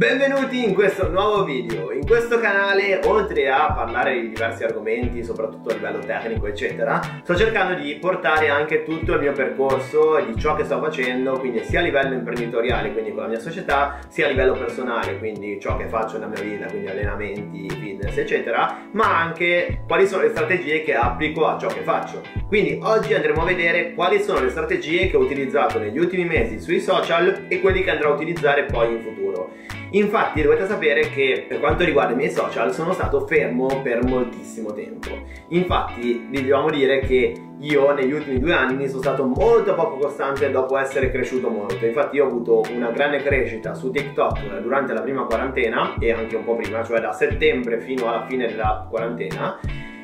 Benvenuti in questo nuovo video. In questo canale, oltre a parlare di diversi argomenti, soprattutto a livello tecnico, eccetera, sto cercando di portare anche tutto il mio percorso di ciò che sto facendo, quindi sia a livello imprenditoriale, quindi con la mia società, sia a livello personale, quindi ciò che faccio nella mia vita, quindi allenamenti, fitness, eccetera, ma anche quali sono le strategie che applico a ciò che faccio. Quindi oggi andremo a vedere quali sono le strategie che ho utilizzato negli ultimi mesi sui social e quelli che andrò a utilizzare poi in futuro. Infatti dovete sapere che per quanto riguarda i miei social sono stato fermo per moltissimo tempo. Infatti vi dobbiamo dire che io negli ultimi due anni sono stato molto poco costante dopo essere cresciuto molto. Infatti io ho avuto una grande crescita su TikTok durante la prima quarantena e anche un po' prima, cioè da settembre fino alla fine della quarantena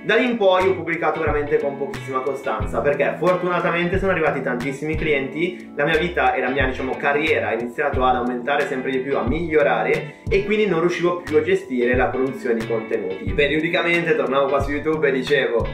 da lì in poi ho pubblicato veramente con pochissima costanza perché fortunatamente sono arrivati tantissimi clienti, la mia vita e la mia diciamo, carriera ha iniziato ad aumentare sempre di più, a migliorare e quindi non riuscivo più a gestire la produzione di contenuti. Periodicamente tornavo qua su YouTube e dicevo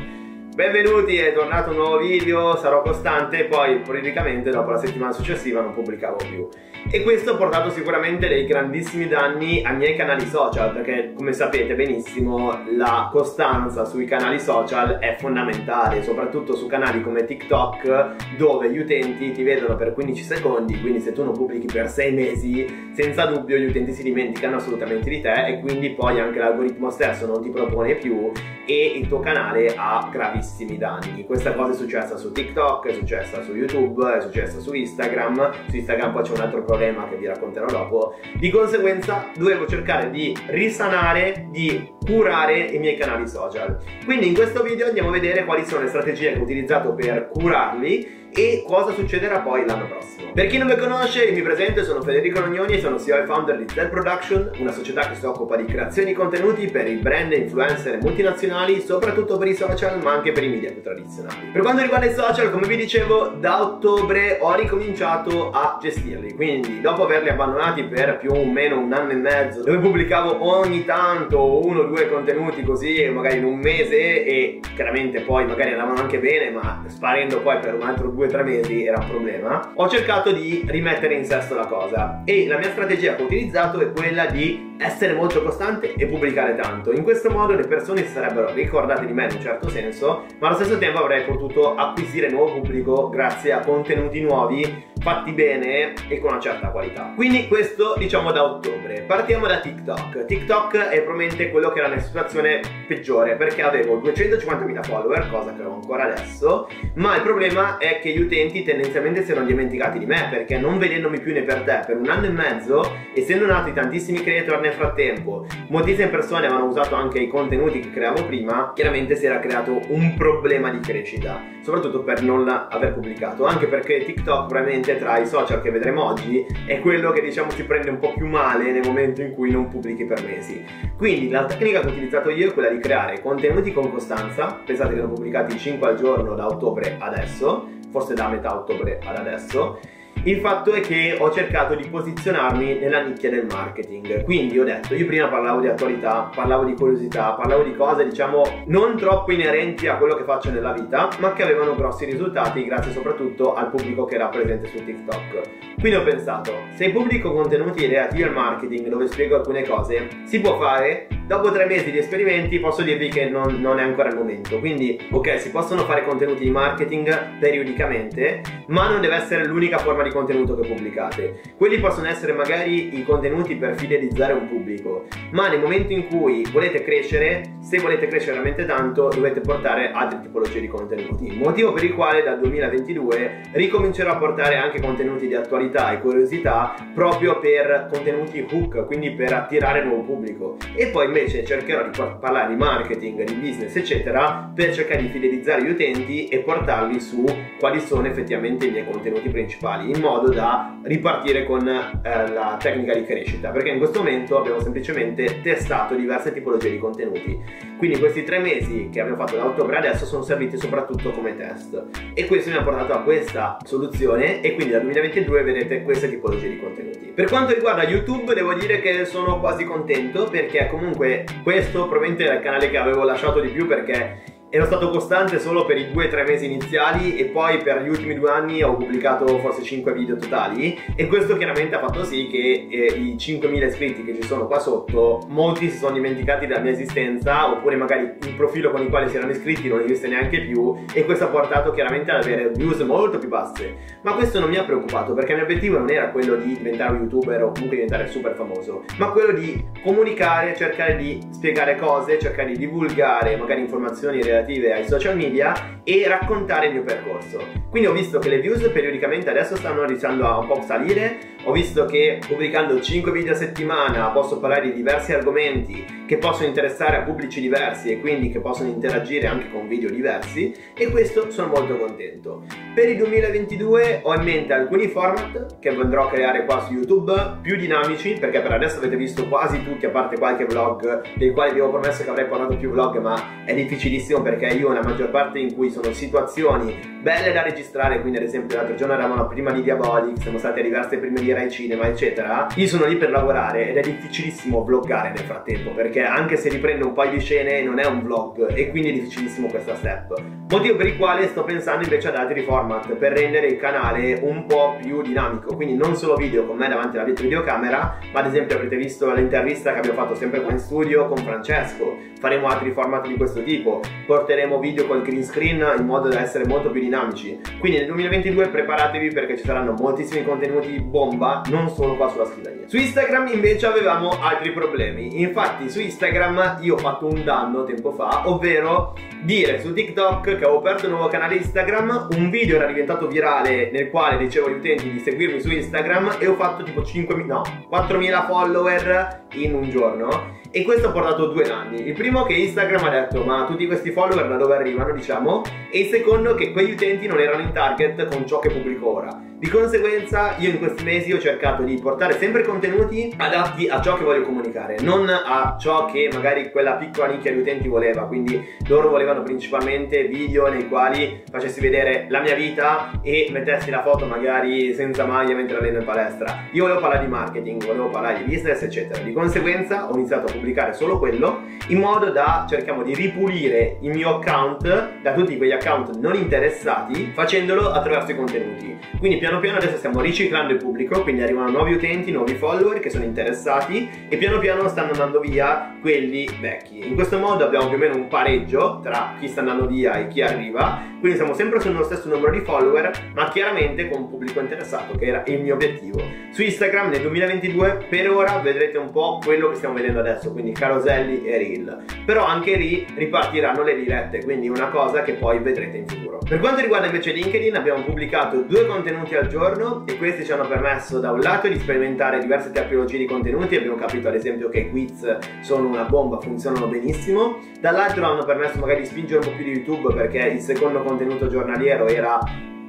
Benvenuti, è tornato un nuovo video, sarò costante poi periodicamente dopo la settimana successiva non pubblicavo più. E questo ha portato sicuramente dei grandissimi danni ai miei canali social perché come sapete benissimo la costanza sui canali social è fondamentale, soprattutto su canali come TikTok dove gli utenti ti vedono per 15 secondi, quindi se tu non pubblichi per 6 mesi senza dubbio gli utenti si dimenticano assolutamente di te e quindi poi anche l'algoritmo stesso non ti propone più e il tuo canale ha gravissimi danni. Questa cosa è successa su TikTok, è successa su YouTube, è successa su Instagram. Su Instagram poi c'è un altro problema che vi racconterò dopo. Di conseguenza dovevo cercare di risanare, di curare i miei canali social. Quindi in questo video andiamo a vedere quali sono le strategie che ho utilizzato per curarli e cosa succederà poi l'anno prossimo. Per chi non mi conosce, mi presento, sono Federico Rognoni e sono CEO e founder di Tel Production, una società che si occupa di creazione di contenuti per i brand influencer multinazionali, soprattutto per i social, ma anche per i media più tradizionali. Per quanto riguarda i social, come vi dicevo, da ottobre ho ricominciato a gestirli, quindi dopo averli abbandonati per più o meno un anno e mezzo, dove pubblicavo ogni tanto uno o due contenuti così, magari in un mese e chiaramente poi magari andavano anche bene, ma sparendo poi per un altro due 2-3 mesi era un problema, ho cercato di rimettere in sesto la cosa e la mia strategia che ho utilizzato è quella di essere molto costante e pubblicare tanto. In questo modo le persone si sarebbero ricordate di me in un certo senso, ma allo stesso tempo avrei potuto acquisire nuovo pubblico grazie a contenuti nuovi fatti bene e con una certa qualità. Quindi questo diciamo da ottobre. Partiamo da TikTok. TikTok è probabilmente quello che era nella situazione peggiore perché avevo 250.000 follower, cosa che ho ancora adesso, ma il problema è che gli utenti tendenzialmente si erano dimenticati di me perché non vedendomi più né per te per un anno e mezzo, essendo nati tantissimi creator nel frattempo, moltissime persone avevano usato anche i contenuti che creavo prima, chiaramente si era creato un problema di crescita, soprattutto per non aver pubblicato, anche perché TikTok probabilmente tra i social che vedremo oggi è quello che diciamo ci prende un po' più male nel momento in cui non pubblichi per mesi. Quindi la tecnica che ho utilizzato io è quella di creare contenuti con costanza, pensate che ne ho pubblicati 5 al giorno da ottobre adesso, forse da metà ottobre ad adesso il fatto è che ho cercato di posizionarmi nella nicchia del marketing. Quindi ho detto, io prima parlavo di attualità, parlavo di curiosità, parlavo di cose diciamo non troppo inerenti a quello che faccio nella vita, ma che avevano grossi risultati grazie soprattutto al pubblico che era presente su TikTok. Quindi ho pensato, se pubblico contenuti relativi al marketing dove spiego alcune cose, si può fare Dopo tre mesi di esperimenti posso dirvi che non, non, è ancora il momento. Quindi, ok, si possono fare contenuti di marketing periodicamente, ma non deve essere l'unica forma di contenuto che pubblicate. Quelli possono essere magari i contenuti per fidelizzare un pubblico, ma nel momento in cui volete crescere, se volete crescere veramente tanto, dovete portare altre tipologie di contenuti. Motivo per il quale dal 2022 ricomincerò a portare anche contenuti di attualità e curiosità proprio per contenuti hook, quindi per attirare nuovo pubblico. E poi invece cercherò di parlare di marketing, di business, eccetera, per cercare di fidelizzare gli utenti e portarli su quali sono effettivamente i miei contenuti principali, in modo da ripartire con eh, la tecnica di crescita, perché in questo momento abbiamo semplicemente testato diverse tipologie di contenuti. Quindi questi tre mesi che abbiamo fatto da ottobre adesso sono serviti soprattutto come test e questo mi ha portato a questa soluzione e quindi dal 2022 vedrete queste tipologie di contenuti. Per quanto riguarda YouTube devo dire che sono quasi contento perché comunque questo probabilmente è il canale che avevo lasciato di più perché ero stato costante solo per i due o tre mesi iniziali e poi per gli ultimi due anni ho pubblicato forse 5 video totali e questo chiaramente ha fatto sì che eh, i 5.000 iscritti che ci sono qua sotto molti si sono dimenticati della mia esistenza oppure magari il profilo con il quale si erano iscritti non esiste neanche più e questo ha portato chiaramente ad avere views molto più basse. Ma questo non mi ha preoccupato perché il mio obiettivo non era quello di diventare un youtuber o comunque diventare super famoso ma quello di comunicare cercare di spiegare cose cercare di divulgare magari informazioni relative relative ai social media e raccontare il mio percorso. Quindi ho visto che le views periodicamente adesso stanno iniziando a un po' salire, ho visto che pubblicando 5 video a settimana posso parlare di diversi argomenti che possono interessare a pubblici diversi e quindi che possono interagire anche con video diversi e questo sono molto contento. Per il 2022 ho in mente alcuni format che andrò a creare qua su YouTube più dinamici perché per adesso avete visto quasi tutti a parte qualche vlog dei quali vi avevo promesso che avrei parlato più vlog ma è difficilissimo perché io ho la maggior parte in cui sono situazioni belle da registrare quindi ad esempio l'altro giorno eravamo prima di Diabolic siamo stati a diverse prime di Rai Cinema eccetera io sono lì per lavorare ed è difficilissimo vloggare nel frattempo perché anche se riprendo un paio di scene non è un vlog e quindi è difficilissimo questa step. Motivo per il quale sto pensando invece ad altri format per rendere il canale un po' più dinamico. Quindi non solo video con me davanti alla videocamera ma ad esempio avrete visto l'intervista che abbiamo fatto sempre qua in studio con Francesco. Faremo altri format di questo tipo. Porteremo video col green screen in modo da essere molto più dinamici. Quindi nel 2022 preparatevi perché ci saranno moltissimi contenuti bomba non solo qua sulla scrivania. Su Instagram invece avevamo altri problemi. Infatti su Instagram io ho fatto un danno tempo fa ovvero dire su TikTok che avevo aperto un nuovo canale Instagram un video era diventato virale nel quale dicevo agli utenti di seguirmi su Instagram e ho fatto tipo 5.000 no 4.000 follower in un giorno e questo ha portato due danni. Il primo che Instagram ha detto ma tutti questi follower da dove arrivano diciamo e il secondo che quegli utenti non erano in target con ciò che pubblico ora. Di conseguenza io in questi mesi ho cercato di portare sempre contenuti adatti a ciò che voglio comunicare, non a ciò che magari quella piccola nicchia di utenti voleva, quindi loro volevano principalmente video nei quali facessi vedere la mia vita e mettessi la foto magari senza maglia mentre alleno in palestra. Io volevo parlare di marketing, volevo parlare di business eccetera, di conseguenza ho iniziato a pubblicare solo quello in modo da cerchiamo di ripulire il mio account da tutti quegli account non interessati facendolo attraverso i contenuti. Quindi piano piano piano adesso stiamo riciclando il pubblico, quindi arrivano nuovi utenti, nuovi follower che sono interessati e piano piano stanno andando via quelli vecchi. In questo modo abbiamo più o meno un pareggio tra chi sta andando via e chi arriva, quindi siamo sempre sullo stesso numero di follower, ma chiaramente con un pubblico interessato, che era il mio obiettivo. Su Instagram nel 2022 per ora vedrete un po' quello che stiamo vedendo adesso, quindi caroselli e reel. Però anche lì ripartiranno le dirette, quindi una cosa che poi vedrete in futuro. Per quanto riguarda invece LinkedIn abbiamo pubblicato due contenuti al al giorno e questi ci hanno permesso da un lato di sperimentare diverse tipologie di contenuti, abbiamo capito ad esempio che i quiz sono una bomba, funzionano benissimo, dall'altro hanno permesso magari di spingere un po' più di YouTube perché il secondo contenuto giornaliero era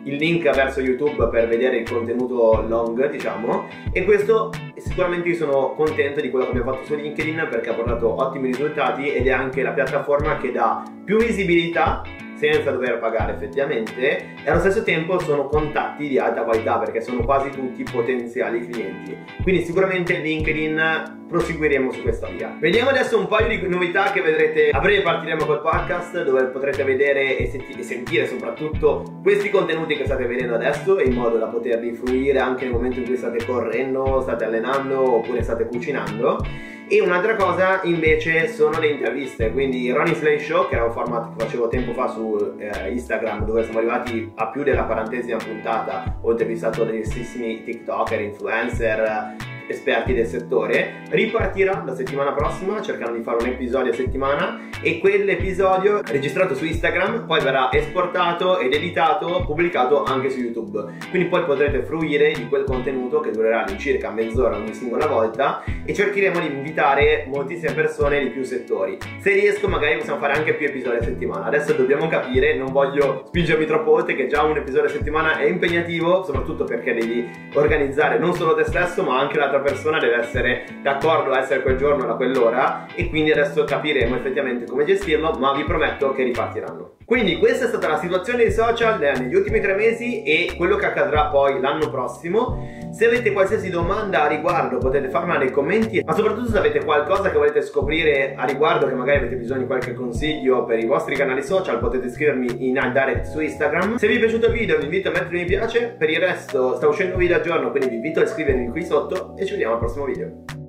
il link verso YouTube per vedere il contenuto long, diciamo, e questo sicuramente io sono contento di quello che abbiamo fatto su LinkedIn perché ha portato ottimi risultati ed è anche la piattaforma che dà più visibilità senza dover pagare effettivamente e allo stesso tempo sono contatti di alta qualità perché sono quasi tutti potenziali clienti. Quindi sicuramente LinkedIn proseguiremo su questa via. Vediamo adesso un paio di novità che vedrete a breve partiremo col podcast dove potrete vedere e, senti- e sentire soprattutto questi contenuti che state vedendo adesso in modo da poterli fruire anche nel momento in cui state correndo, state allenando oppure state cucinando. E un'altra cosa invece sono le interviste, quindi Ronnie Slay Show, che era un format che facevo tempo fa su eh, Instagram, dove siamo arrivati a più della quarantesima puntata, ho intervistato stessimi TikToker, influencer, esperti del settore, ripartirà la settimana prossima cercando di fare un episodio a settimana e quell'episodio registrato su Instagram poi verrà esportato ed editato, pubblicato anche su YouTube. Quindi poi potrete fruire di quel contenuto che durerà all'incirca mezz'ora ogni singola volta e cercheremo di invitare moltissime persone di più settori. Se riesco magari possiamo fare anche più episodi a settimana. Adesso dobbiamo capire, non voglio spingermi troppo oltre che già un episodio a settimana è impegnativo, soprattutto perché devi organizzare non solo te stesso ma anche l'altra persona deve essere d'accordo a essere quel giorno da quell'ora e quindi adesso capiremo effettivamente come gestirlo, ma vi prometto che ripartiranno. Quindi questa è stata la situazione dei social negli ultimi tre mesi e quello che accadrà poi l'anno prossimo. Se avete qualsiasi domanda a riguardo potete farmela nei commenti, ma soprattutto se avete qualcosa che volete scoprire a riguardo, che magari avete bisogno di qualche consiglio per i vostri canali social, potete scrivermi in direct su Instagram. Se vi è piaciuto il video vi invito a mettere mi piace, per il resto sta uscendo un video al giorno, quindi vi invito a iscrivervi qui sotto e ci vediamo al prossimo video.